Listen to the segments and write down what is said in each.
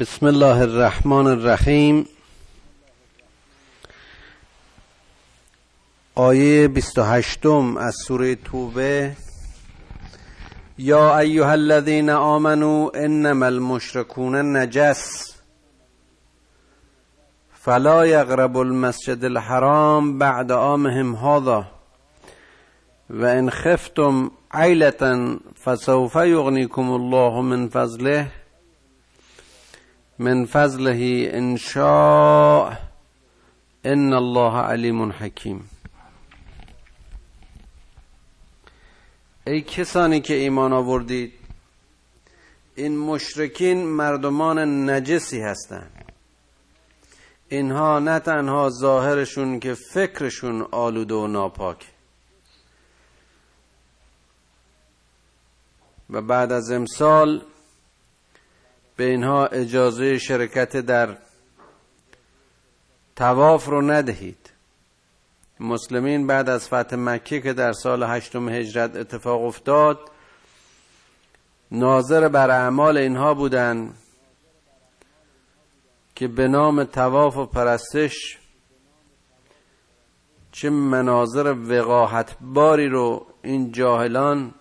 بسم الله الرحمن الرحیم. آیه 28 از سوره توبه. یا ایها الذین آمنوا انما المشركون نجس فلا يقرب المسجد الحرام بعد عامهم هذا و ان خفتم عیلة فسوف یغنیکم الله من فضله من فضله ان شاء ان الله علیم حکیم ای کسانی که ایمان آوردید این مشرکین مردمان نجسی هستند. اینها نه تنها ظاهرشون که فکرشون آلوده و ناپاک. و بعد از امسال به اینها اجازه شرکت در تواف رو ندهید. مسلمین بعد از فتح مکه که در سال هشتم هجرت اتفاق افتاد ناظر بر اعمال اینها بودند که به نام تواف و پرستش چه مناظر وقاحت باری رو این جاهلان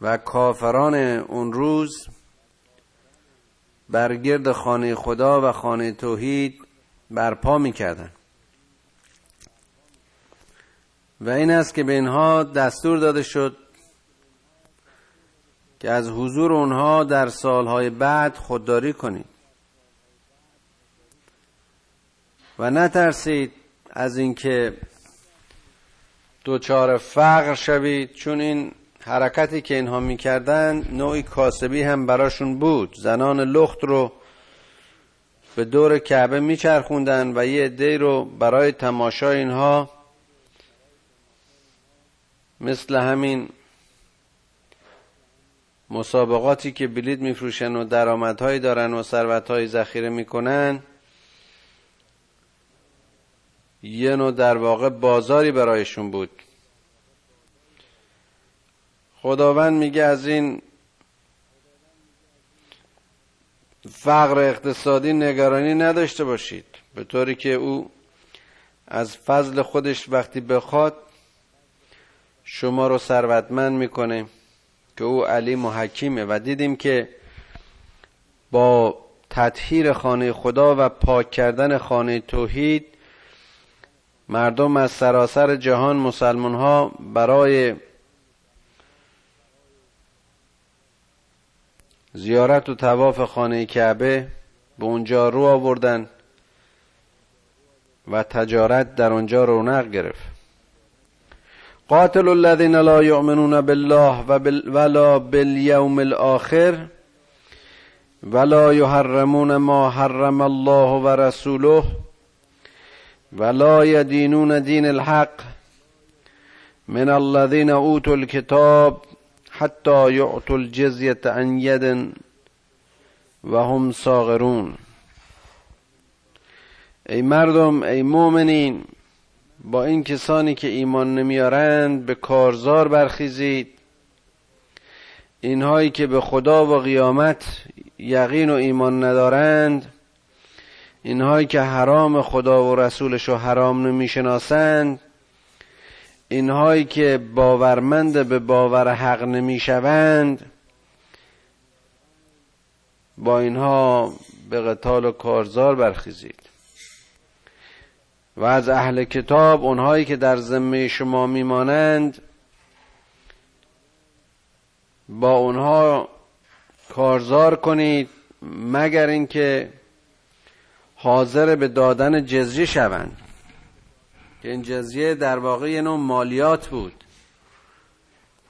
و کافران اون روز برگرد خانه خدا و خانه توحید برپا می‌کردن. و این است که به اینها دستور داده شد که از حضور اونها در سالهای بعد خودداری کنید. و نترسید از اینکه دوچار فقر شوید چون این حرکتی که اینها می‌کردن نوعی کاسبی هم براشون بود. زنان لخت رو به دور کعبه میچرخوندن و یه عده رو برای تماشای اینها مثل همین مسابقاتی که بلیت میفروشن و درآمدهایی دارن و ثروتهایی ذخیره می‌کنن یه نوع در واقع بازاری برایشون بود. خداوند میگه از این فقر اقتصادی نگرانی نداشته باشید. به طوری که او از فضل خودش وقتی بخواد شما رو ثروتمند می‌کنه که او علیم و و دیدیم که با تطهیر خانه خدا و پاک کردن خانه توحید مردم از سراسر جهان مسلمان ها برای زیارت و تواف خانه کعبه به اونجا رو آوردن و تجارت در اونجا رونق گرفت. قاتل الذين لا يؤمنون بالله ولا باليوم الآخر ولا يحرمون ما حرم الله ورسوله ولا يدينون دين الحق من الذين اوتوا الكتاب حتی یعطوا الجزیت عن ید و هم ای مردم ای مؤمنین با این کسانی که ایمان نمیارند به کارزار برخیزید. اینهایی که به خدا و قیامت یقین و ایمان ندارند اینهایی که حرام خدا و رسولش رو حرام نمی‌شناسند اینهایی که باورمند به باور حق نمی‌شوند با اینها به قتال و کارزار برخیزید. و از اهل کتاب اونهایی که در ذمه شما میمانند با اونها کارزار کنید مگر اینکه حاضر به دادن جزیه شوند. که این جزیه در واقع یه نوع مالیات بود.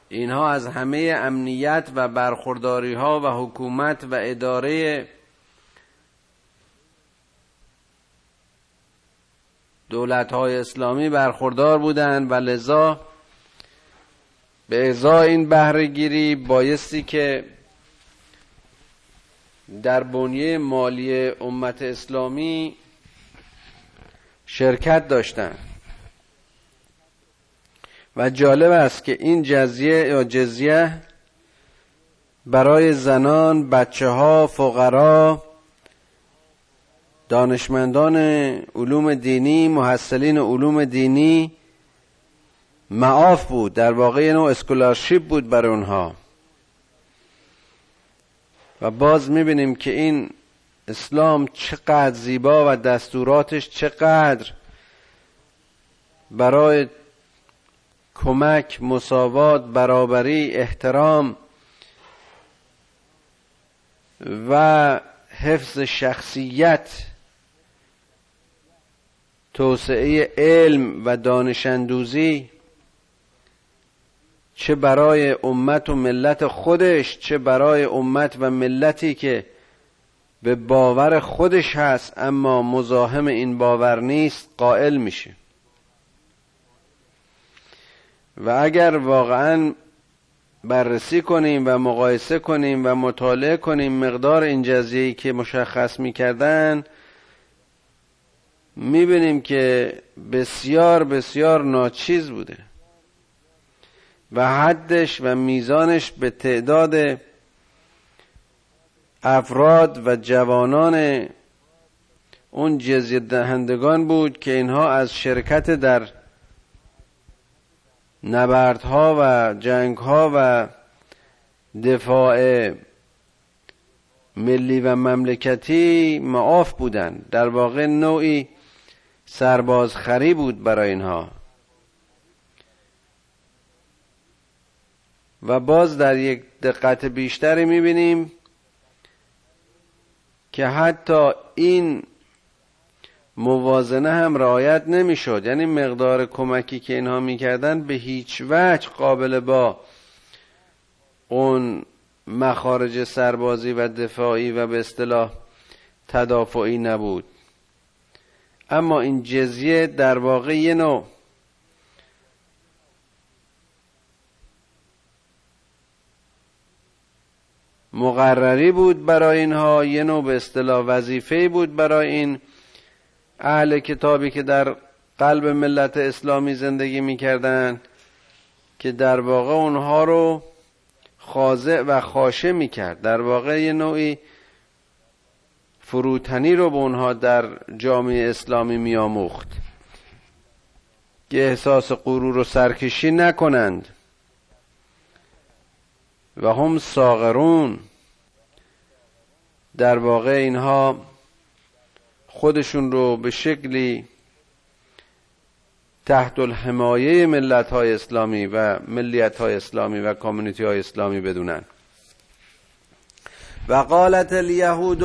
اینها از همه امنیت و برخورداری ها و حکومت و اداره دولت های اسلامی برخوردار بودند و لذا به ازای این بهرهگیری بایستی که در بنیه مالی امت اسلامی شرکت داشتند. و جالب است که این جزیه یا جزیه برای زنان بچه ها فقرا دانشمندان علوم دینی محصلین علوم دینی معاف بود در واقع نوع اسکولارشیپ بود برای اونها. و باز می‌بینیم که این اسلام چقدر زیبا و دستوراتش چقدر برای کمک مساوات برابری احترام و حفظ شخصیت توسعه علم و دانشندوزی چه برای امت و ملت خودش چه برای امت و ملتی که به باور خودش هست اما مزاحم این باور نیست قائل میشه. و اگر واقعا بررسی کنیم و مقایسه کنیم و مطالعه کنیم مقدار این جزیهی که مشخص می‌کردن می‌بینیم که بسیار بسیار ناچیز بوده و حدش و میزانش به تعداد افراد و جوانان اون جزیه دهندگان بود که اینها از شرکت در نبردها و جنگها و دفاع ملی و مملکتی معاف بودند. در واقع نوعی سربازخری بود برای اینها. و باز در یک دقت بیشتری می‌بینیم که حتی این موازنه هم رعایت نمی‌شد. یعنی مقدار کمکی که اینها می‌کردن به هیچ وجه قابل با اون مخارج سربازی و دفاعی و به اصطلاح تدافعی نبود. اما این جزیه در واقع یه نوع مقرری بود برای اینها یه نوع به اصطلاح وظیفه بود برای این اهل کتابی که در قلب ملت اسلامی زندگی می‌کردند که در واقع اونها رو خاضع و خاشه می‌کرد. در واقع یه نوعی فروتنی رو به اونها در جامعه اسلامی میآموخت که احساس غرور و سرکشی نکنند. و هم ساغرون. در واقع اینها خودشون رو به شکلی تحت الحمایه ملت های اسلامی و ملیت های اسلامی و کامونیتی های اسلامی بدونن. و قالت الیهود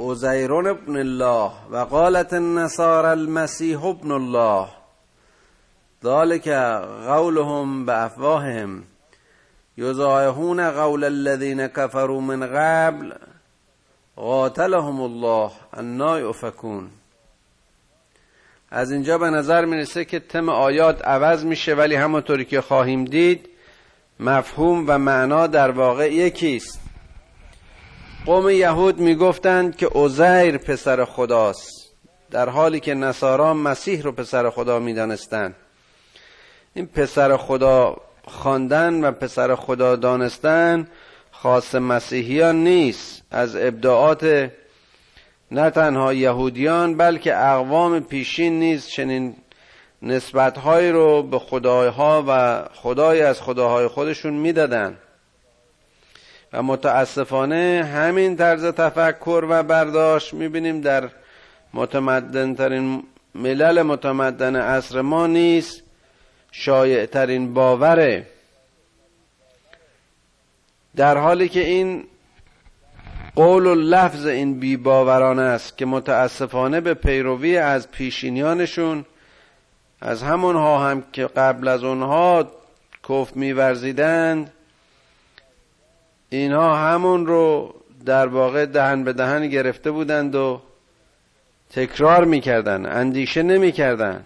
عزیرون ابن الله و قالت النصار المسیح ابن الله. ذلك قولهم بافواههم یضاهون قول الذين كفروا من قبل قاتلهم الله انا یؤفکون از اینجا به نظر می‌رسه که تم آیات عوض میشه ولی همونطوری که خواهیم دید مفهوم و معنا در واقع یکیست. قوم یهود می‌گفتند که عزیر پسر خداست در حالی که نصارا مسیح رو پسر خدا می‌دانستند. این پسر خدا خواندن و پسر خدا دانستن خاص مسیحیان نیست از ابداعات نه تنها یهودیان بلکه اقوام پیشین نیز چنین نسبتهایی رو به خدایها و خدای از خداهای خودشون می‌دادن. و متاسفانه همین طرز تفکر و برداشت می‌بینیم در متمدن ترین ملل متمدن عصر ما نیست شایع ترین باوره. در حالی که این قول و لفظ این بی باوران است که متاسفانه به پیروی از پیشینیانشون از همونها هم که قبل از اونها کف میورزیدند اینها همون رو در واقع دهن به دهن گرفته بودند و تکرار می‌کردن اندیشه نمی‌کردند.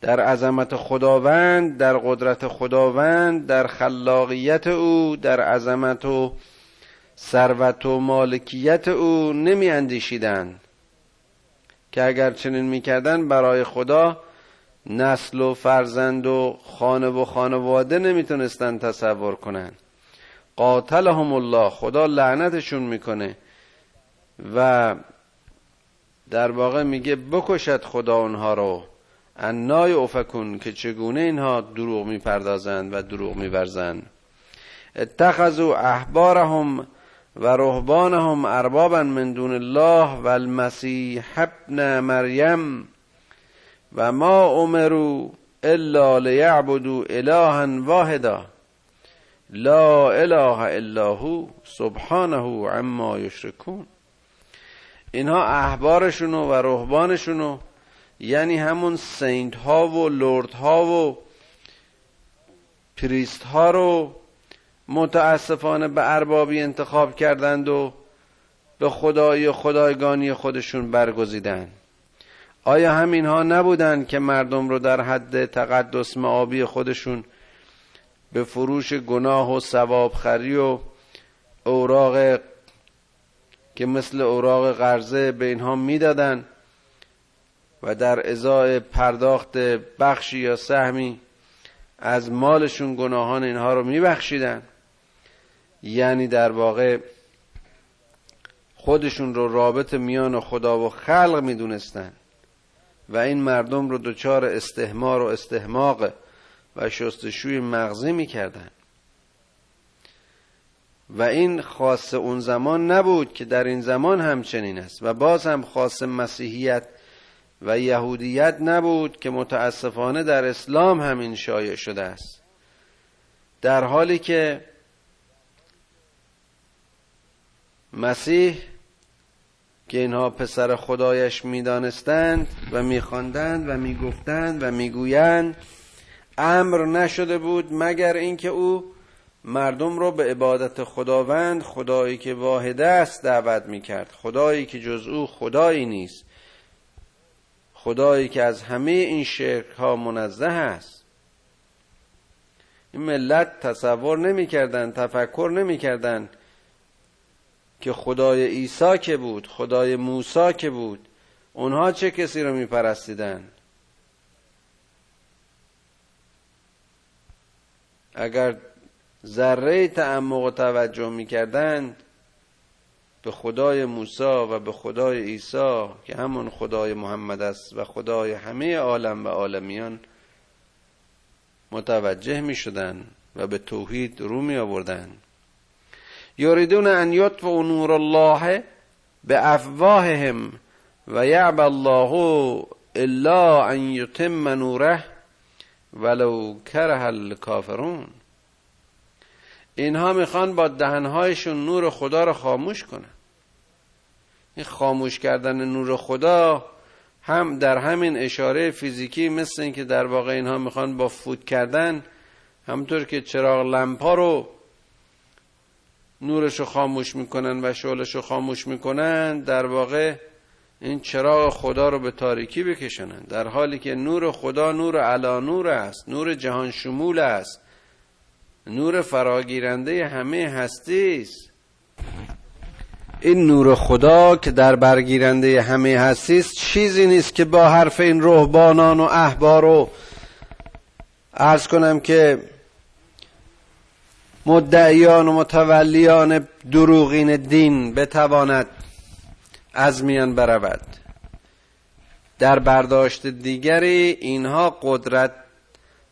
در عظمت خداوند در قدرت خداوند در خلاقیت او در عظمت و ثروت و مالکیت او نمی اندیشیدن. که اگر چنین می‌کردن برای خدا نسل و فرزند و خانه و خانواده نمی‌تونستن تصور کنن. قاتلهم الله خدا لعنتشون می‌کنه و در واقع میگه بکشد خدا اونها رو. انای افکون که چگونه اینها دروغ می‌پردازند و دروغ میورزند. اتخذوا احبارهم و رهبانهم اربابا من دون الله و المسیح ابن مریم و ما امروا الا لیعبدوا الها واحدا. لا اله الا هو سبحانه عما یشرکون. اینها احبارشونو و رهبانشونو یعنی همون saint ها و lord ها و priest ها رو متاسفانه به اربابی انتخاب کردند و به خدایی و خدایگانی خودشون برگزیدند آیا همین ها نبودند که مردم رو در حد تقدس مآبی خودشون به فروش گناه و ثواب خری و اوراق که مثل اوراق قرضه به اینها می‌دادن؟ و در ازای پرداخت بخشی یا سهمی از مالشون گناهان اینها رو میبخشیدن. یعنی در واقع خودشون رو رابط میان خدا و خلق می‌دونستن و این مردم رو دچار استهمار و استحماق و شستشوی مغزی می‌کردن. و این خاص اون زمان نبود که در این زمان همچنین است. و باز هم خاص مسیحیت و یهودیت نبود که متاسفانه در اسلام همین شایع شده است. در حالی که مسیح که اینها پسر خدایش می‌دانستند و میخواندند و می‌گفتند و می‌گویند امر نشده بود مگر اینکه او مردم رو به عبادت خداوند خدایی که واحده است دعوت می‌کرد. خدایی که جز او خدایی نیست. خدایی که از همه این شرک ها منزه است. این ملت تصور نمی‌کردند تفکر نمی‌کردند که خدای عیسی که بود خدای موسی که بود اونها چه کسی رو میپرستیدن؟ اگر ذره تعمق و توجه می‌کردند به خدای موسی و به خدای عیسی که همون خدای محمد است و خدای همه عالم و عالمیان متوجه می شدن و به توحید رو می آوردن یریدون ان یطفئوا نور الله به افواههم و یعب الله الا ان یتم نوره ولو کره الکافرون. اینها می‌خوان با دهنهایشون نور خدا رو خاموش کنن. این خاموش کردن نور خدا هم در همین اشاره فیزیکی مثل اینکه در واقع اینها می‌خوان با فوت کردن همطور که چراغ لمپا رو نورش رو خاموش می‌کنن و شعلش رو خاموش می‌کنن در واقع این چراغ خدا رو به تاریکی بکشنن. در حالی که نور خدا نور علا نور است نور جهان شمول است. نور فراگیرنده همه هستی است این نور خدا که در برگیرنده همه هستی است چیزی نیست که با حرف این روحبانان و احبار رو ارز کنم که مدعیان و متولیان دروغین دین بتواند از میان برود. در برداشت دیگری اینها قدرت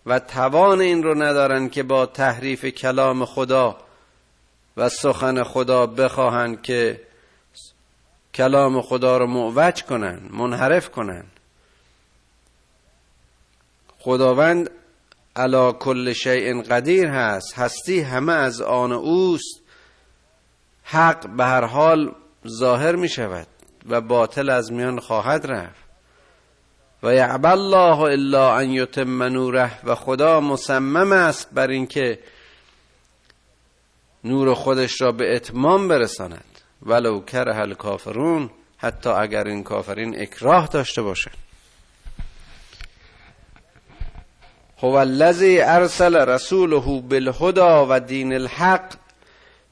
و توان این رو ندارن که با تحریف کلام خدا و سخن خدا بخواهند که کلام خدا رو معوج کنن منحرف کنن. خداوند علا کل شیء قدیر هست هستی همه از آن اوست. حق به هر حال ظاهر می شود و باطل از میان خواهد رفت. و یعب الله الا ان یتم نوره و خدا مصمم است بر اینکه نور خودش را به اتمام برساند. ولو کره الکافرون حتی اگر این کافرین اکراه داشته باشند هو الذی ارسل رسوله بالهدى و دین الحق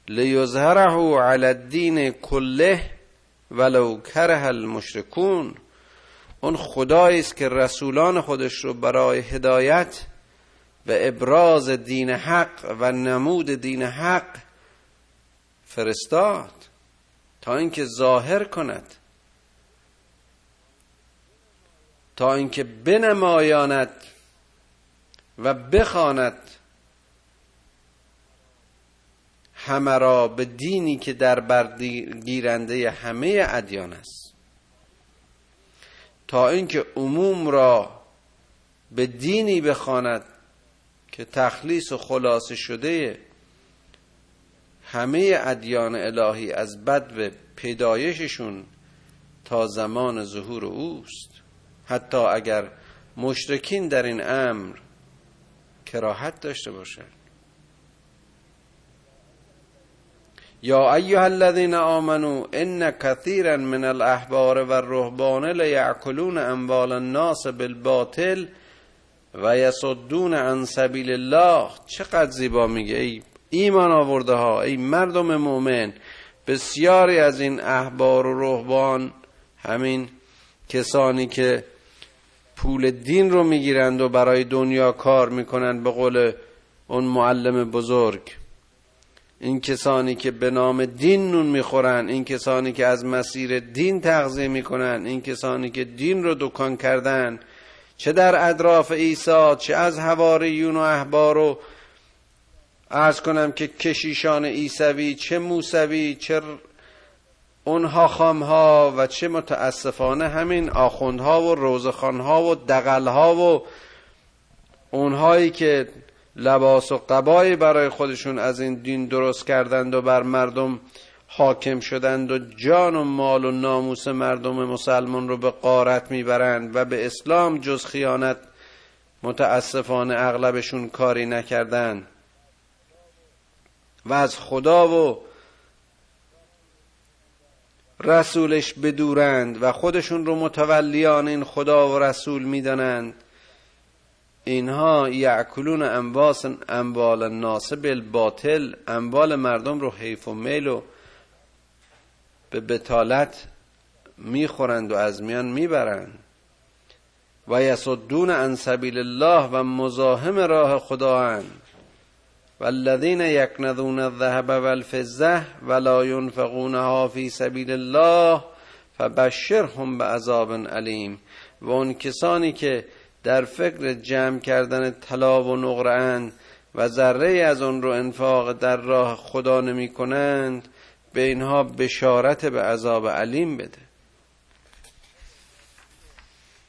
لیظهره علی الدین کله ولو کره المشرکون. اون خدایی است که رسولان خودش رو برای هدایت و ابراز دین حق و نمود دین حق فرستاد تا اینکه ظاهر کند. تا اینکه بنمایاند و بخواند همه را به دینی که در برگیرنده همه ادیان است. تا اینکه عموم را به دینی بخواند که تخلیص و خلاصه شده همه ادیان الهی از بد به پیدایششون تا زمان ظهور اوست. حتی اگر مشرکین در این امر کراهت داشته باشند. یا ایها الذين آمنوا ان كثيرا من الاحبار والرهبان ليأكلون اموال الناس بالباطل و یصدون عن سبیل الله. چقدر زیبا میگه. ای ایمان آورده ها ای مردم مؤمن. بسیاری از این احبار و رهبان همین کسانی که پول دین رو می‌گیرند و برای دنیا کار می‌کنند به قول اون معلم بزرگ. این کسانی که به نام دین نون می‌خورن این کسانی که از مسیر دین تغذیه می‌کنن این کسانی که دین رو دکان کردن چه در اطراف عیسی چه از هواریون و احبار و ارز کنم که کشیشان عیسوی چه موسوی چه اونها خامها و چه متاسفانه همین آخوندها و روزخانها و دقلها و اونهایی که لباس و قبایی برای خودشون از این دین درست کردند و بر مردم حاکم شدند و جان و مال و ناموس مردم مسلمان رو به قارت می‌برند و به اسلام جز خیانت متاسفانه اغلبشون کاری نکردند. و از خدا و رسولش بدورند و خودشون رو متولیان این خدا و رسول می‌دانند. اینها یعکلون انواس اموال الناس بالباطل. اموال مردم رو حیف و میل و به بتالت می‌خورند و از میان می‌برند. و یصدون عن سبیل الله و مزاحم راه خدااند والذین یکنذون الذهب والفضه ولا ينفقونها فی سبیل الله فبشرهم بعذاب علیم. و اون کسانی که در فکر جمع کردن طلا و نقره و ذره از آن رو انفاق در راه خدا نمی کنند به اینها بشارت به عذاب علیم بده.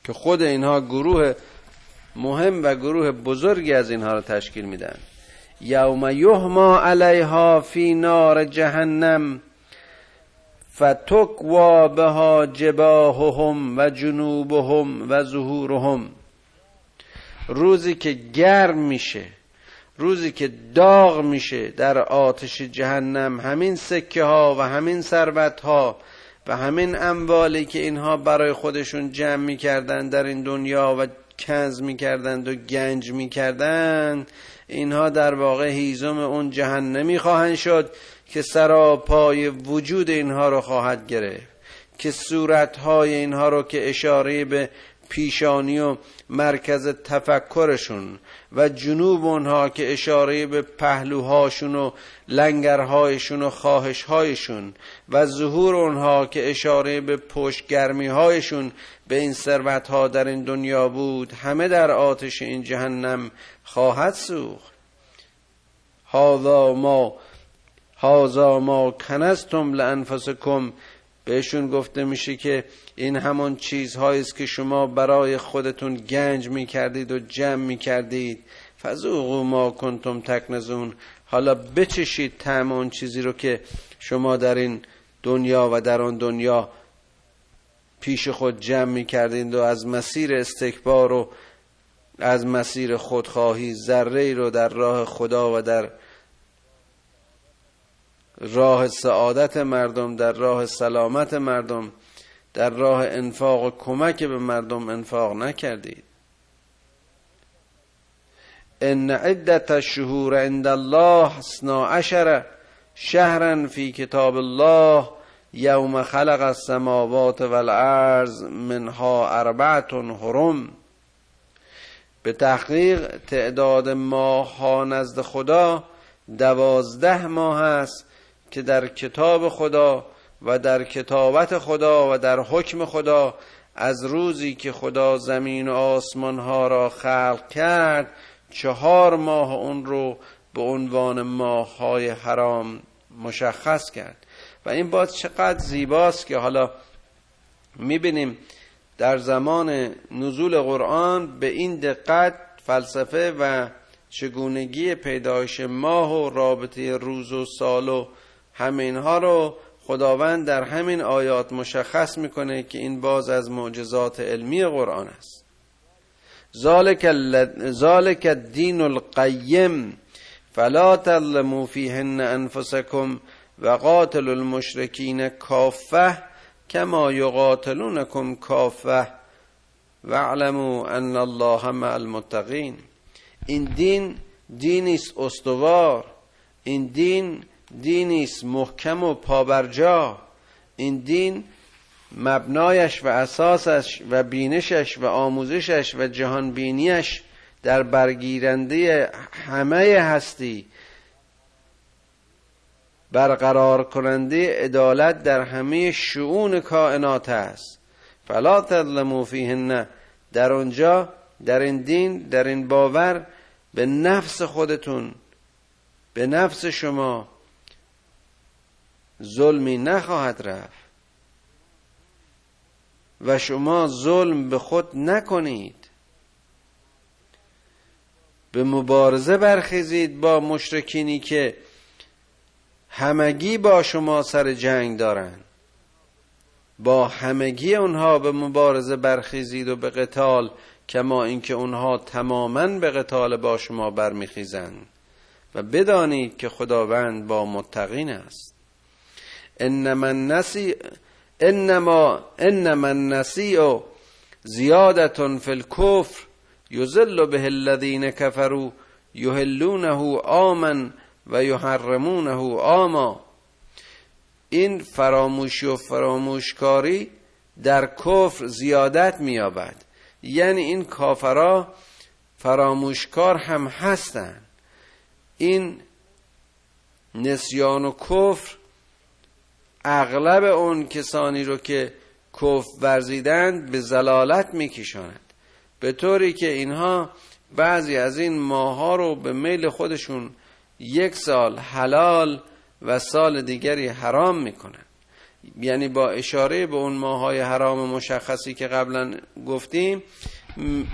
که خود اینها گروه مهم و گروه بزرگی از اینها رو تشکیل میدن یوم یهما علیها فی نار جهنم فتکوا بها جباههم و جنوبهم و ظهورهم. روزی که گرم میشه روزی که داغ میشه در آتش جهنم همین سکه ها و همین ثروت ها و همین اموالی که اینها برای خودشون جمع می‌کردند در این دنیا و کنز می‌کردند و گنج می‌کردند اینها در واقع هیزم اون جهنمی خواهند شد که سراپای وجود اینها رو خواهد گرفت که صورتهای اینها رو که اشاره به پیشانی و مرکز تفکرشون و جنوب اونها که اشاره به پهلوهاشون و لنگرهایشون و خواهشهایشون و ظهور اونها که اشاره به پشتگرمی هایشون به این ثروت ها در این دنیا بود همه در آتش این جهنم خواهد سوخت. هذا ما هذا ما کنستم لانفسکم بهشون گفته میشه که این همون چیزهایی است که شما برای خودتون گنج می‌کردید و جمع می‌کردید. فذوقوا ما کنتم تکنزون. حالا بچشید طعم اون چیزی رو که شما در این دنیا و در آن دنیا پیش خود جمع می‌کردید و از مسیر استکبار و از مسیر خودخواهی ذره رو در راه خدا و در راه سعادت مردم در راه سلامت مردم در راه انفاق و کمک به مردم انفاق نکردید. ان عدت الشهور عند الله اثنا عشر شهرا فی کتاب الله یوم خلق السماوات والارض منها اربعت حرم. به تحقیق تعداد ماه ها نزد خدا دوازده ماه است که در کتاب خدا و در کتابت خدا و در حکم خدا از روزی که خدا زمین و آسمان ها را خلق کرد چهار ماه اون رو به عنوان ماه های حرام مشخص کرد. و این باز چقدر زیباست که حالا می‌بینیم در زمان نزول قرآن به این دقت فلسفه و چگونگی پیدایش ماه و رابطه روز و سال و همه ها رو خداوند در همین آیات مشخص می‌کنه که این باز از معجزات علمی قرآن است. ذالک الدین القیم فلا تظلموا فیهن انفسکم و قاتل المشرکین کافه کما یقاتلونکم کافه واعلموا ان الله مع المتقین. این دین دینی است استوار. این دین دینی است محکم و پابرجا. این دین مبنایش و اساسش و بینشش و آموزشش و جهان بینیش در برگیرنده همه هستی. برقرار کننده عدالت در همه شعون کائنات است. فلا تظلموا فیهن. در اونجا در این دین در این باور به نفس خودتون به نفس شما ظلمی نخواهد رفت. و شما ظلم به خود نکنید. به مبارزه برخیزید با مشرکینی که همگی با شما سر جنگ دارند. با همگی اونها به مبارزه برخیزید و به قتال کما اینکه اونها تماما به قتال با شما برمیخیزند. و بدانید که خداوند با متقین است. انما النسی انما انما النسیء زیادت فی الکفر یذل به الذین کفروا یهلونه آمن و یحرمونه آما. این فراموشی و فراموشکاری در کفر زیادت مییابد. یعنی این کافرا فراموشکار هم هستند این نسیان و کفر اغلب اون کسانی رو که کفر ورزیدند به زلالت میکشاند. به طوری که اینها بعضی از این ماها رو به میل خودشون یک سال حلال و سال دیگری حرام می‌کنن یعنی با اشاره به اون ماهای حرام مشخصی که قبلا گفتیم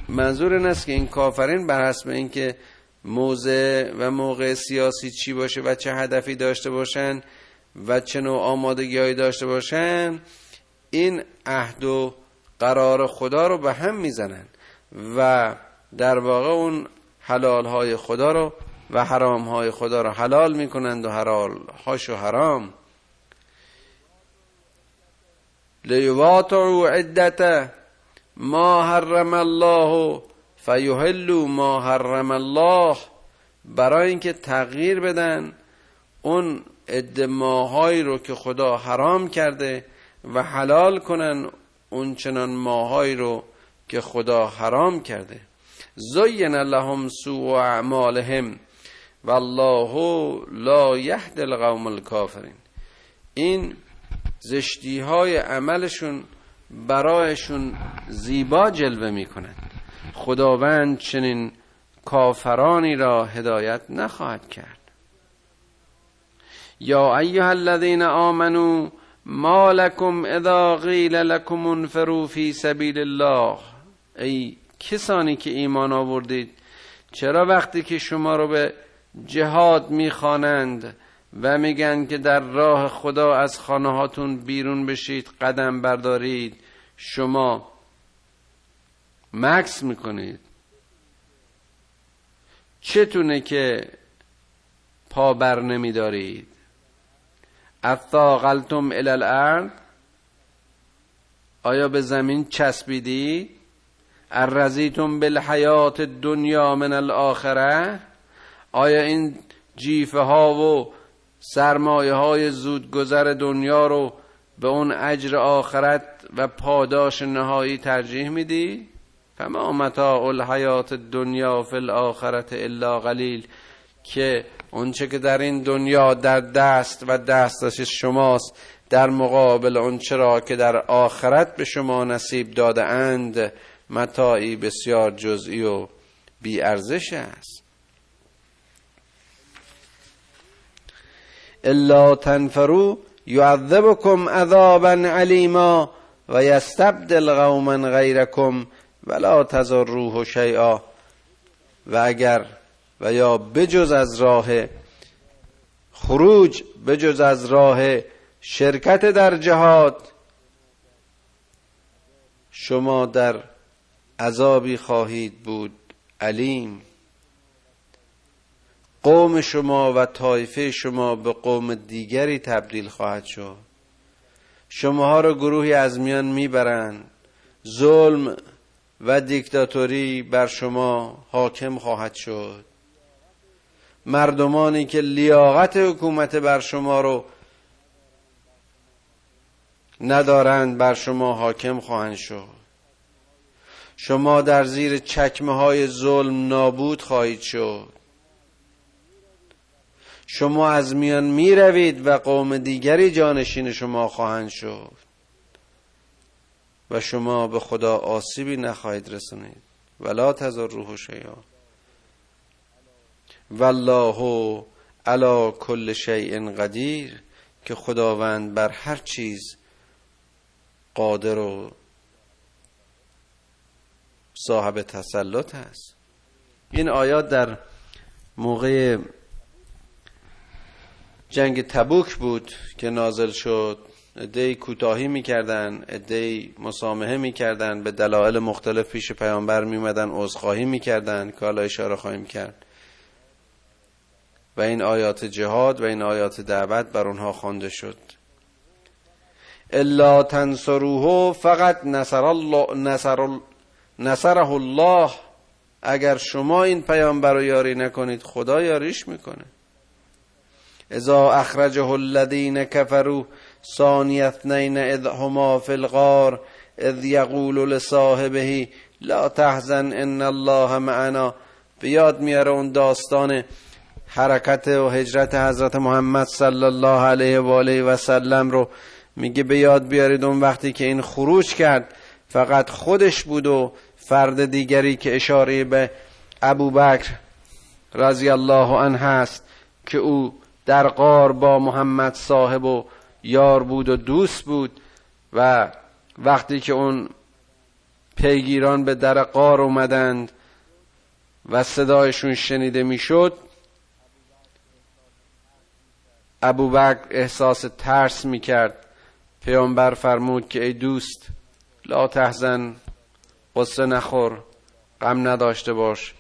منظور این است که این کافرین بر حسب اینکه موضع و موقع سیاسی چی باشه و چه هدفی داشته باشن و چه نوع آمادگی داشته باشن این عهد و قرار خدا رو به هم می‌زنن و در واقع اون حلال های خدا رو و حرام های خدا رو حلال می‌کنند و حلال هاشو حرام. لیواتعو عدت ما حرم الله فیحلوا ما حرم الله برای اینکه تغییر بدن اون ادماهایی رو که خدا حرام کرده و حلال کنن اون چنان ماهایی رو که خدا حرام کرده. زین لهم سوء اعمالهم والله لا یهد القوم الکافرین. این زشتی های عملشون برایشون زیبا جلوه می خداوند چنین کافرانی را هدایت نخواهد کرد. یا ایها الذین آمنو ما لکم اذا قیل لکم انفروا فی سبیل الله. ای کسانی که ایمان آوردید چرا وقتی که شما رو به جهاد می‌خوانند و میگن که در راه خدا از خانه هاتون بیرون بشید قدم بردارید شما مکس می‌کنید؟ چتونه که پا بر نمیدارید؟ اثاقلتم الی الارض. آیا به زمین چسبیدید ارزیتم بالحیات دنیا من الاخره. آیا این جیفه ها و سرمایه های زودگذر دنیا رو به اون اجر آخرت و پاداش نهایی ترجیح میدی؟ فما متاع الحیات دنیا فی الاخرت الا قلیل. که اونچه که در این دنیا در دست و دستش شماست در مقابل اونچه را که در آخرت به شما نصیب داده اند متاعی بسیار جزئی و بی ارزش است. الا تنفرو یعذبکم عذابا علیما و یستبدل قوما غیرکم ولا تضروه شیئا. و اگر و یا بجز از راه خروج بجز از راه شرکت در جهاد شما در عذابی خواهید بود علیم. قوم شما و طایفه شما به قوم دیگری تبدیل خواهد شد. شماها را گروهی از میان می‌برند. ظلم و دیکتاتوری بر شما حاکم خواهد شد. مردمانی که لیاقت حکومت بر شما رو ندارند بر شما حاکم خواهند شد. شما در زیر چکمه های ظلم نابود خواهید شد. شما از میان می روید و قوم دیگری جانشین شما خواهند شد. و شما به خدا آسیبی نخواهید رسانید. ولا تذر روح شیئا والله علا کل شیء قدیر که خداوند بر هر چیز قادر و صاحب تسلط هست این آیات در موقع جنگ تبوک بود که نازل شد. ادهی کوتاهی می‌کردن ادهی مسامحه می‌کردن به دلایل مختلف پیش پیامبر میمدن عذرخواهی می‌کردن که حالا اشاره خواهیم کرد. و این آیات جهاد و این آیات دعوت بر اونها خوانده شد. الا تنصروه فقط نصر الله نصر نصره الله. اگر شما این پیامبر رو یاری نکنید خدا یاریش می‌کنه. اذا اخرجه الذين كفروا ثاني اثنين اذ هما في الغار اذ يقول لصاحبه لا تحزن ان الله معنا. بیاد میاره اون داستان حرکت و هجرت حضرت محمد صلی الله علیه و آله و سلم رو میگه به یاد بیارید اون وقتی که این خروج کرد. فقط خودش بود و فرد دیگری که اشاره به ابو بکر رضی الله عنه هست که او در قار با محمد صاحب و یار بود و دوست بود و وقتی که اون پیگیران به در قار اومدند و صدایشون شنیده می‌شد ابو بکر احساس ترس می‌کرد. پیامبر فرمود که ای دوست لا تحزن قصه نخور غم نداشته باش.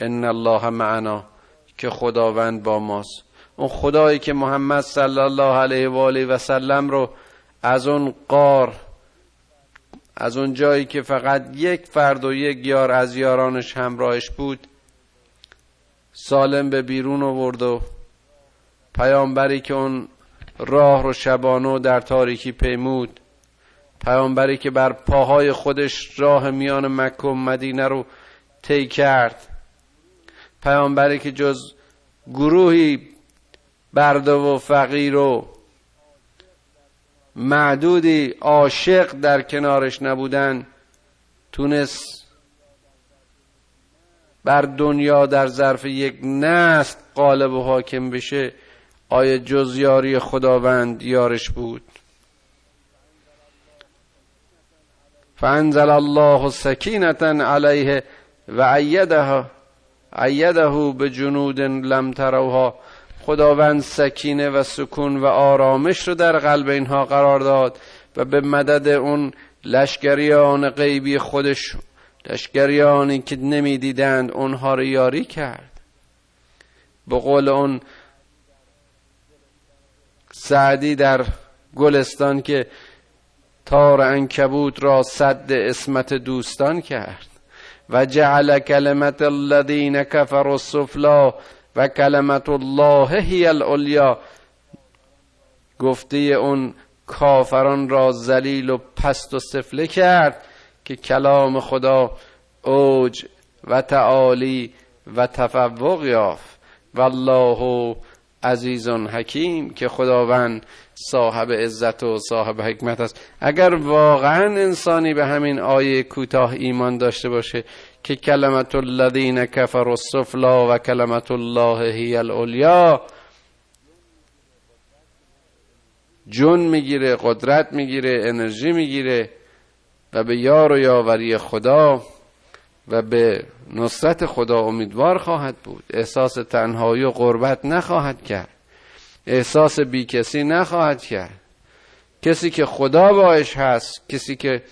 ان الله معنا که خداوند با ماست. اون خدایی که محمد صلی الله علیه و آله و سلم رو از اون قار از اون جایی که فقط یک فرد و یک یار از یارانش همراهش بود سالم به بیرون آورد و پیامبری که اون راه رو شبانو در تاریکی پیمود پیامبری که بر پاهای خودش راه میان مکه و مدینه رو طی کرد پیامبری که جز گروهی برده و فقیر و معدودی عاشق در کنارش نبودن تونست بر دنیا در ظرف یک نست قالب و حاکم بشه. آیا جز یاری خداوند یارش بود؟ فانزل الله سکینتا علیه و عیده عیده به جنود لم تروها. خداوند سکینه و سکون و آرامش رو در قلب اینها قرار داد و به مدد اون لشکریان غیبی خودش لشکریانی که نمی‌دیدند اونها رو یاری کرد. به قول اون سعدی در گلستان که تار انکبوت را صد اسمت دوستان کرد و جعل کلمت الذین کفروا السفلا و کلمت الله هی العلیا. گفته اون کافران را ذلیل و پست و سفله کرد که کلام خدا اوج و تعالی و تفوق یافت. والله عزیز حکیم که خداوند صاحب عزت و صاحب حکمت است. اگر واقعا انسانی به همین آیه کوتاه ایمان داشته باشه که کلمت الذین کفر السفلا و کلمت الله هی العلیا جون می‌گیره قدرت می‌گیره انرژی می‌گیره و به یار و یاوری خدا و به نصرت خدا امیدوار خواهد بود. احساس تنهایی و غربت نخواهد کرد. احساس بی کسی نخواهد کرد. کسی که خدا باش هست کسی که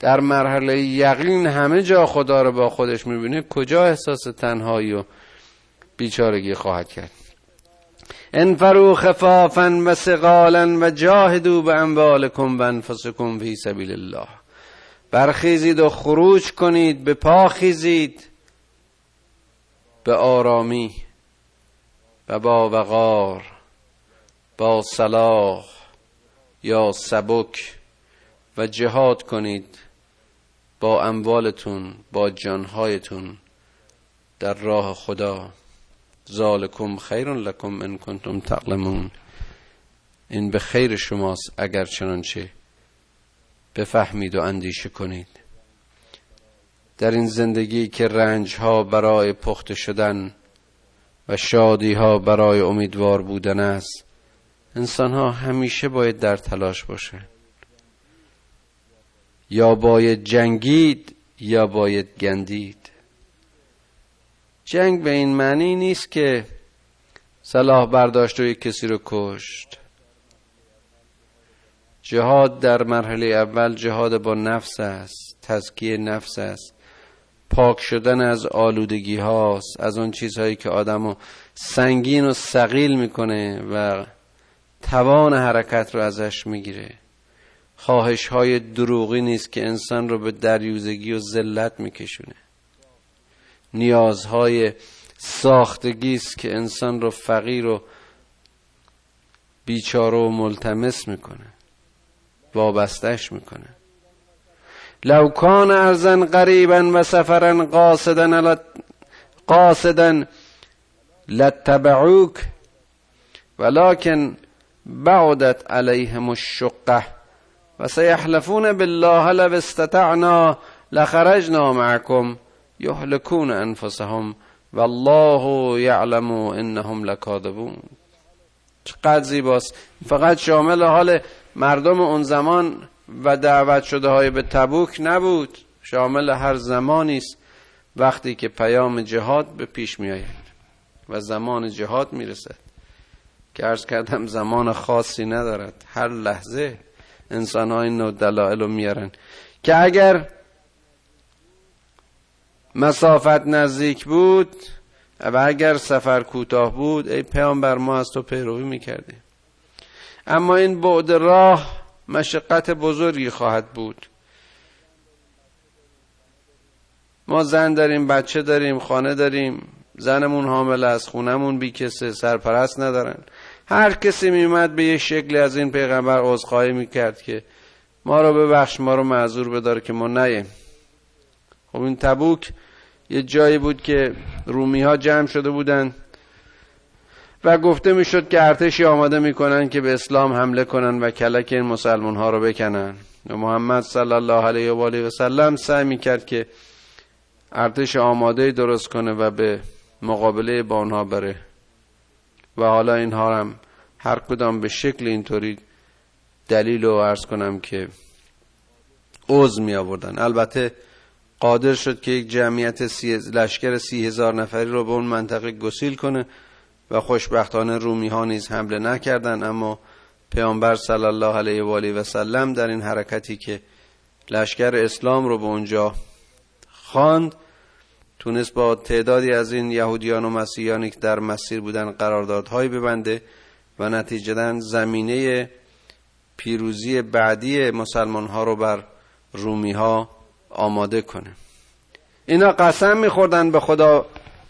در مرحله یقین همه جا خدا رو با خودش می‌بینه کجا احساس تنهایی و بیچارگی خواهد کرد؟ انفرو خفافا و سقالا و جاهدو به اموالکم و انفسکم فی سبیل الله. برخیزید و خروج کنید به پا خیزید به آرامی و با وقار با صلاح یا سبک و جهاد کنید با اموالتون با جانهایتون در راه خدا. ذالکم خیر لکم ان کنتم تعلمون. این به خیر شماست اگر چنانچه بفهمید و اندیشه کنید. در این زندگی که رنج ها برای پخته شدن و شادی ها برای امیدوار بودن است انسان ها همیشه باید در تلاش باشه یا باید جنگید یا باید گندید. جنگ به این معنی نیست که صلاح برداشت و یک کسی رو کشت. جهاد در مرحله اول جهاد با نفس است تزکیه نفس است. پاک شدن از آلودگی هاست از اون چیزهایی که آدمو سنگین و سقیل می‌کنه و توان حرکت رو ازش می‌گیره. خواهش های دروغی نیست که انسان رو به دریوزگی و ذلت میکشونه. نیازهای ساختگی است که انسان رو فقیر و بیچاره و ملتمس می‌کنه. وابستش می‌کنه. لو کان ارزن قریبا و سفرا قاصدا قاصدا لتبعوک ولكن بعدت عليهم الشقه و سيحلفون بالله لو استطعنا لخرجنا معكم يهلكون انفسهم والله يعلم انهم لكاذبون چقدر زیباست. فقط شامل حال مردم اون زمان و دعوت شده های به تبوک نبود. شامل هر زمانی است وقتی که پیام جهاد به پیش می آید و زمان جهاد می رسد. که ارز کردم زمان خاصی ندارد. هر لحظه انسان ها این نوع دلائل رو میارن. که اگر مسافت نزدیک بود و اگر سفر کوتاه بود ای پیامبر ما از تو پیروی می‌کردیم. اما این بعد راه مشقت بزرگی خواهد بود. ما زن داریم بچه داریم خانه داریم زنمون حامل از خونمون بی کسه سرپرست ندارن. هر کسی میومد به یه شکلی از این پیغمبر عذرخواهی می‌کرد که ما رو ببخش ما رو معذور بدار که ما نیم خب این تبوک یه جایی بود که رومی ها جمع شده بودن. و گفته می‌شد که ارتشی آماده می‌کنن که به اسلام حمله کنن و کلک این مسلمان ها رو بکنن. و محمد صلی الله علیه و آله و سلم سعی می‌کرد که ارتش آماده درست کنه و به مقابله با آنها بره. و حالا اینها هم هر کدام به شکل اینطوری دلیل رو عرض کنم که عوض می آوردن البته قادر شد که یک جمعیت سی لشکر سی هزار نفری رو به اون منطقه گسیل کنه و خوشبختانه رومی ها نیز حمله نکردند اما پیامبر صلی الله علیه و آله و سلم در این حرکتی که لشکر اسلام رو به اونجا خواند تونست با تعدادی از این یهودیان و مسیحیانی که در مسیر بودن قراردادهایی ببنده و نتیجتا زمینه پیروزی بعدی مسلمان ها رو بر رومی ها آماده کنه. اینا قسم میخوردن به خدا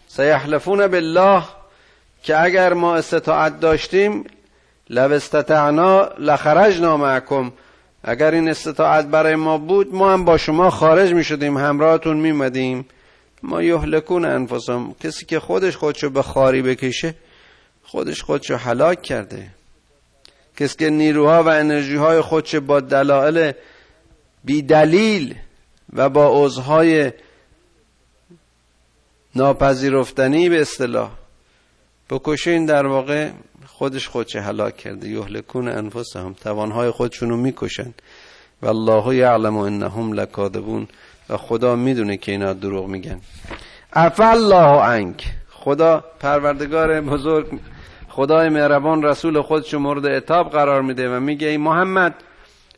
سیحلفون بالله که اگر ما استطاعت داشتیم لو استطعنا لخرجنا معکم. اگر این استطاعت برای ما بود ما هم با شما خارج می شدیم همراهتون می مدیم ما یهلکون انفسهم. کسی که خودش خودشو به خاری بکشه خودش خودشو هلاک کرده. کسی که نیروها و انرژی های خودش با دلایل بی دلیل و با عضوهای ناپذیرفتنی به اصطلاح بکشه این در واقع خودش خودش هلاک کرده. یهلکون انفسهم. توانهای خودشونو می‌کشن. و الله یعلم انهم لکاذبون. و خدا می‌دونه که اینا دروغ میگن. عفا الله عنک. خدا پروردگار بزرگ خدای مهربان رسول خودش مورد عتاب قرار میده و میگه ای محمد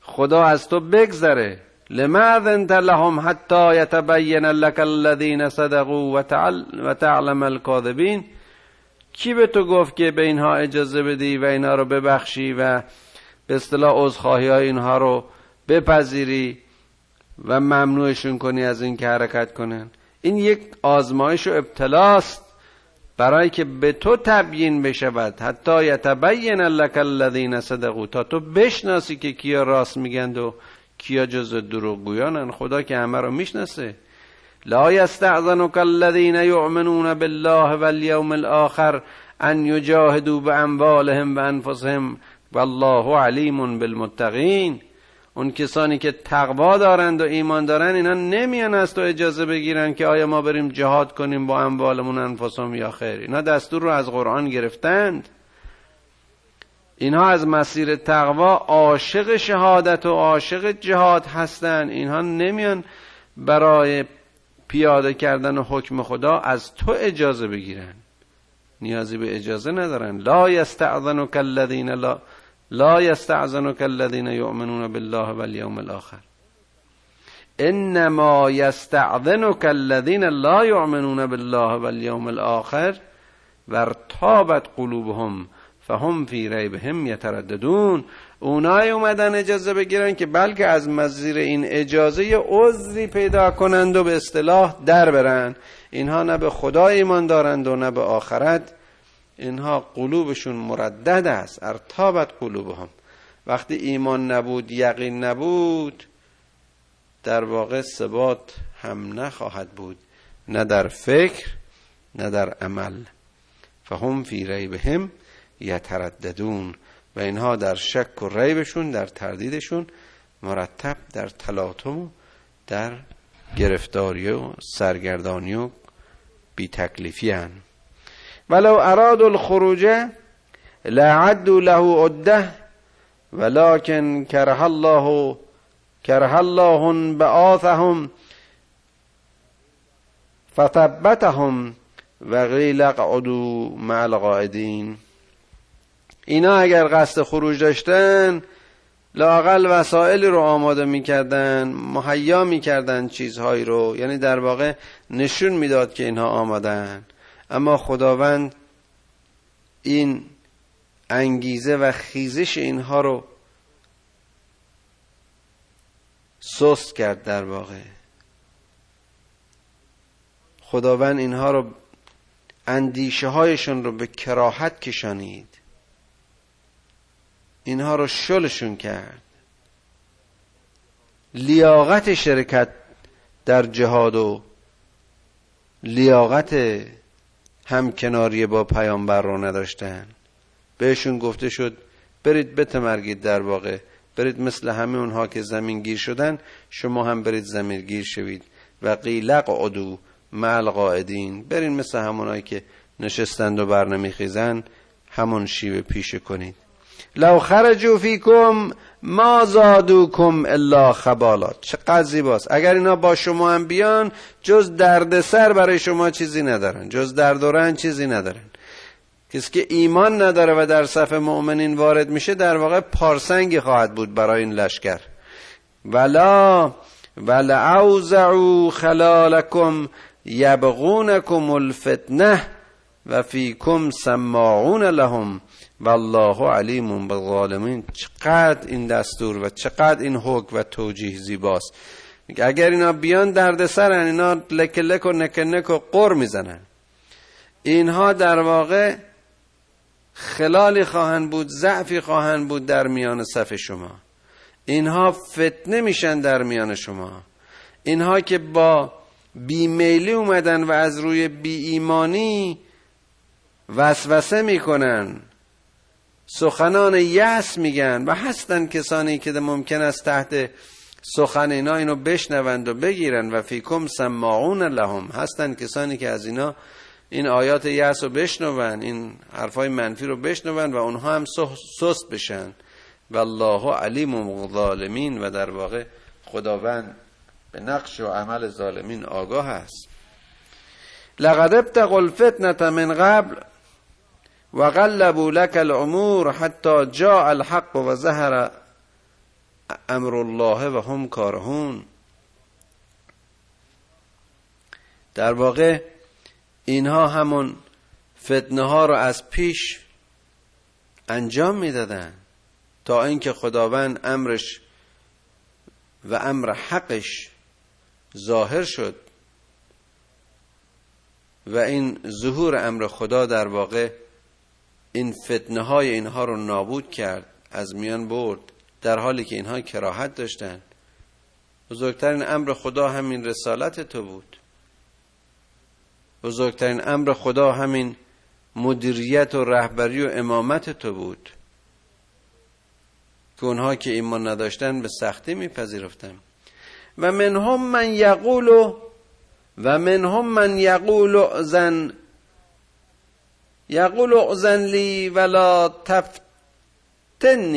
خدا از تو بگذره. لماذا انت لهم حتی یتبین لك الذین صدقوا و تعلم کی به تو گفت که به اینها اجازه بدی و اینها رو ببخشی و به اصطلاح عذرخواهی های اینها رو بپذیری و ممنوعشون کنی از این که حرکت کنن؟ این یک آزمایش و ابتلاست برای که به تو تبیین بشود. حتی یتبین لک الذین صدقوا. تا تو بشناسی که کیا راست میگند و کیا جز دروغگویانن. خدا که همه رو می‌شناسه. لا يستعذنك الذين يؤمنون بالله واليوم الآخر ان يجاهدوا باموالهم وانفسهم والله علیم بالمتقین اون کسانی که تقوا دارند و ایمان دارند اینا نمیان از تو اجازه بگیرن که آیا ما بریم جهاد کنیم با اموالمون انفسهم یا خیر. اینا دستور رو از قرآن گرفتند. اینها از مسیر تقوا عاشق شهادت و عاشق جهاد هستند اینها نمیان برای پیاده کردن حکم خدا از تو اجازه بگیرن. نیازی به اجازه ندارن. لا یستعذنک الذین لا لا یستعذنک الذین یؤمنون بالله والیوم الاخر. انما یستعذنک الذین لا یؤمنون بالله والیوم الاخر وارتابت قلوبهم فهم فی ریبهم یترددون. اونای اومدن اجازه بگیرن که بلکه از مزیر این اجازه یه عذری پیدا کنند و به اصطلاح در برن. اینها نه به خدا ایمان دارند و نه به آخرت. اینها قلوبشون مردد است. ارتابت قلوبهم. وقتی ایمان نبود یقین نبود در واقع ثبات هم نخواهد بود. نه در فکر نه در عمل. فهم فی ریبهم یترددون. و اینها در شک و ریبشون در تردیدشون مرتب در تلاطم و در گرفتاری و سرگردانی و بی تکلیفی هن. ولو اراد الخروج لعدوا له عده ولكن كره الله كره الله بعاثهم فثبتهم وقيل اقعدوا مع القاعدين اینا اگر قصد خروج داشتن لاقل وسایلی رو آماده می‌کردن مهیا می‌کردن چیزهایی رو. یعنی در واقع نشون می‌داد که اینها آمدن اما خداوند این انگیزه و خیزش اینها رو سست کرد در واقع. خداوند اینها رو اندیشه هایشون رو به کراهت کشانید. اینها رو شلشون کرد. لیاقت شرکت در جهاد و لیاقت همکناری با پیامبر رو نداشتن. بهشون گفته شد برید بتمرگید در واقع. برید مثل همه اونها که زمین گیر شدن شما هم برید زمین گیر شوید. و قیلق عدو مع القاعدین. برین مثل همونایی که نشستند و برنمیخیزن همون شیوه پیشه کنید. لو خرجوا فیکم ما زادوکم الا خبالات چه زیباست. اگر اینا با شما هم بیان جز دردسر برای شما چیزی ندارن. جز درد و رنج چیزی ندارن. کسی که ایمان نداره و در صف مؤمنین وارد میشه در واقع پارسنگی خواهد بود برای این لشکر. ولا ولعوزعوا خلالکم یبغونکم الفتنه. و فیکم سماعون لهم والله علیم بالظالمین. چقدر این دستور و چقدر این حکم و توجیه زیباست. اگر اینا بیان درد سرن اینا لک لک و نک نک و قر می‌زنن. اینها در واقع خلالی خواهند بود ضعفی خواهند بود در میان صف شما. اینها فتنه میشن در میان شما. اینها که با بیمیلی اومدن و از روی بی ایمانی وسوسه می‌کنن. سخنان یس میگن و هستن کسانی که ممکن است تحت سخن اینا اینو بشنوند و بگیرن و فیکم سماعون لهم. هستن کسانی که از اینا این آیات یس رو بشنون این حرفای منفی رو بشنون و اونها هم سست بشن. و الله علیم و ظالمین و در واقع خداوند به نقش و عمل ظالمین آگاه است. لقد ابتغوا الفتنه من قبل و قلبوا لك الامور حتی جاء الحق و ظهر امر الله و هم کارهون در واقع اینها همون فتنه ها رو از پیش انجام می‌دادن تا اینکه خداوند امرش و امر حقش ظاهر شد و این ظهور امر خدا در واقع این فتنه های اینها رو نابود کرد از میان برد در حالی که اینها کراهت داشتند. بزرگترین امر خدا همین رسالت تو بود. بزرگترین امر خدا همین مدیریت و رهبری و امامت تو بود. که اونها که ایمان نداشتن به سختی میپذیرفتن. و منهم من یقول و منهم من یقول زن یقول اعزن لی ولا تفتنی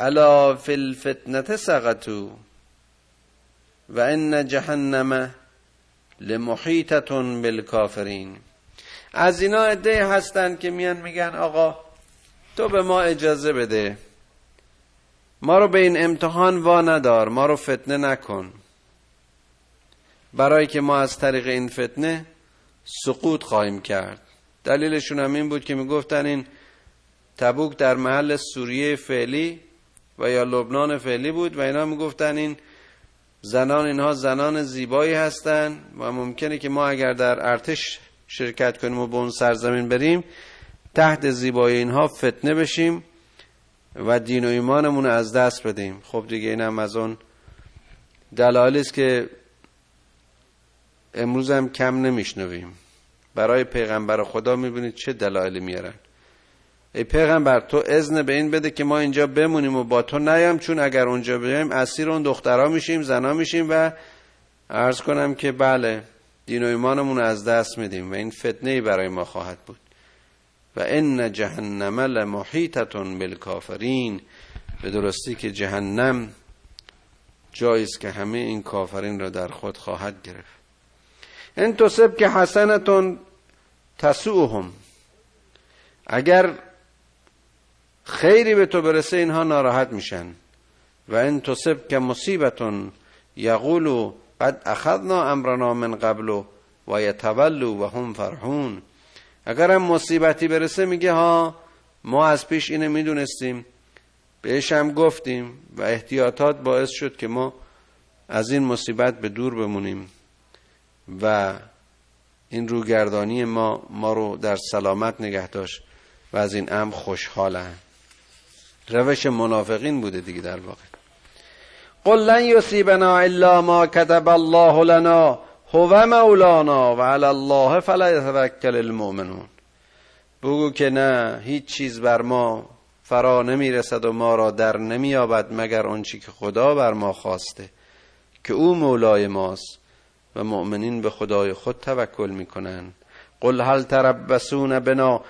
الا فی الفتنه سقطو و ان جهنم لمحیطتون بالکافرین. از اینا عده هستند که میان میگن آقا تو به ما اجازه بده. ما رو به این امتحان وا ندار ما رو فتنه نکن. برای که ما از طریق این فتنه سقوط خواهیم کرد. دلیلشون هم این بود که می‌گفتن این تبوک در محل سوریه فعلی و یا لبنان فعلی بود و اینا می‌گفتن این زنان اینها زنان زیبایی هستند و ممکنه که ما اگر در ارتش شرکت کنیم و به اون سرزمین بریم تحت زیبایی اینها فتنه بشیم و دین و ایمانمون از دست بدیم. خب دیگه اینم از اون دلایلی است که امروز هم کم نمیشنویم. برای پیغمبر خدا می‌بینید چه دلایلی میارن. ای پیغمبر تو اذن به این بده که ما اینجا بمونیم و با تو نیام چون اگر اونجا بیایم اسیر اون دخترها میشیم زنا میشیم و عرض کنم که بله دین و ایمانمون از دست میدیم و این فتنه برای ما خواهد بود. و ان جهنم لمحیطتون بالکافرین به درستی که جهنم جایی که همه این کافرین را در خود خواهد گرفت. ان تصب که حسنتون تسوهم. اگر خیری به تو برسه اینها ناراحت میشن. و ان که مصیبتون یقولو قد اخذنا امرنا من قبل و یتولو و هم فرحون. اگر مصیبتی برسه میگه ها ما از پیش اینه می‌دونستیم. بهش هم گفتیم و احتیاطات باعث شد که ما از این مصیبت به دور بمونیم. و این روگردانی ما ما رو در سلامت نگه داشت و از این امر خوشحالن. روش منافقین بوده دیگه در واقع. قل لن یصیبنا الا ما كتب الله لنا هو مولانا و علی الله فلیتوکل المؤمنون. بگو که نه هیچ چیز بر ما فرا نمی‌رسد و ما را در نمییابد مگر آنچه که خدا بر ما خواسته که او مولای ماست. و مؤمنین به خدای خود توکل می‌کنند. قل هل تربسون بنا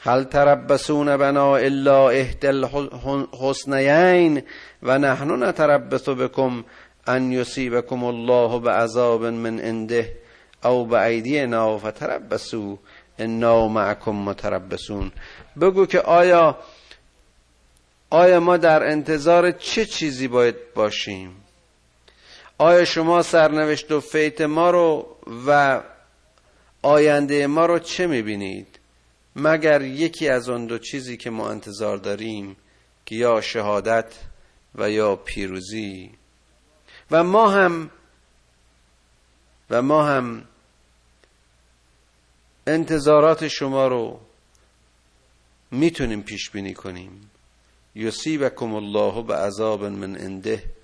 هل تربسون بنا الا احد الحسنیین و نحن نتربس بكم ان یصیبکم الله بعذاب من عنده او بایدینا فتربسوا انا معکم متربسون بگو که آیا آیا ما در انتظار چه چیزی باید باشیم؟ آیا شما سرنوشت و فیت ما رو و آینده ما رو چه می‌بینید؟ مگر یکی از آن دو چیزی که ما انتظار داریم که یا شهادت و یا پیروزی؟ و ما هم و ما هم انتظارات شما رو می‌تونیم پیش بینی کنیم. یصیبکم الله به عذاب من انده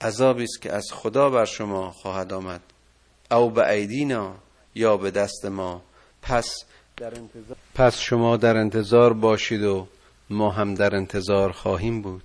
عذابی است که از خدا بر شما خواهد آمد. او به ایدینا یا به دست ما. پس در انتظار پس شما در انتظار باشید و ما هم در انتظار خواهیم بود.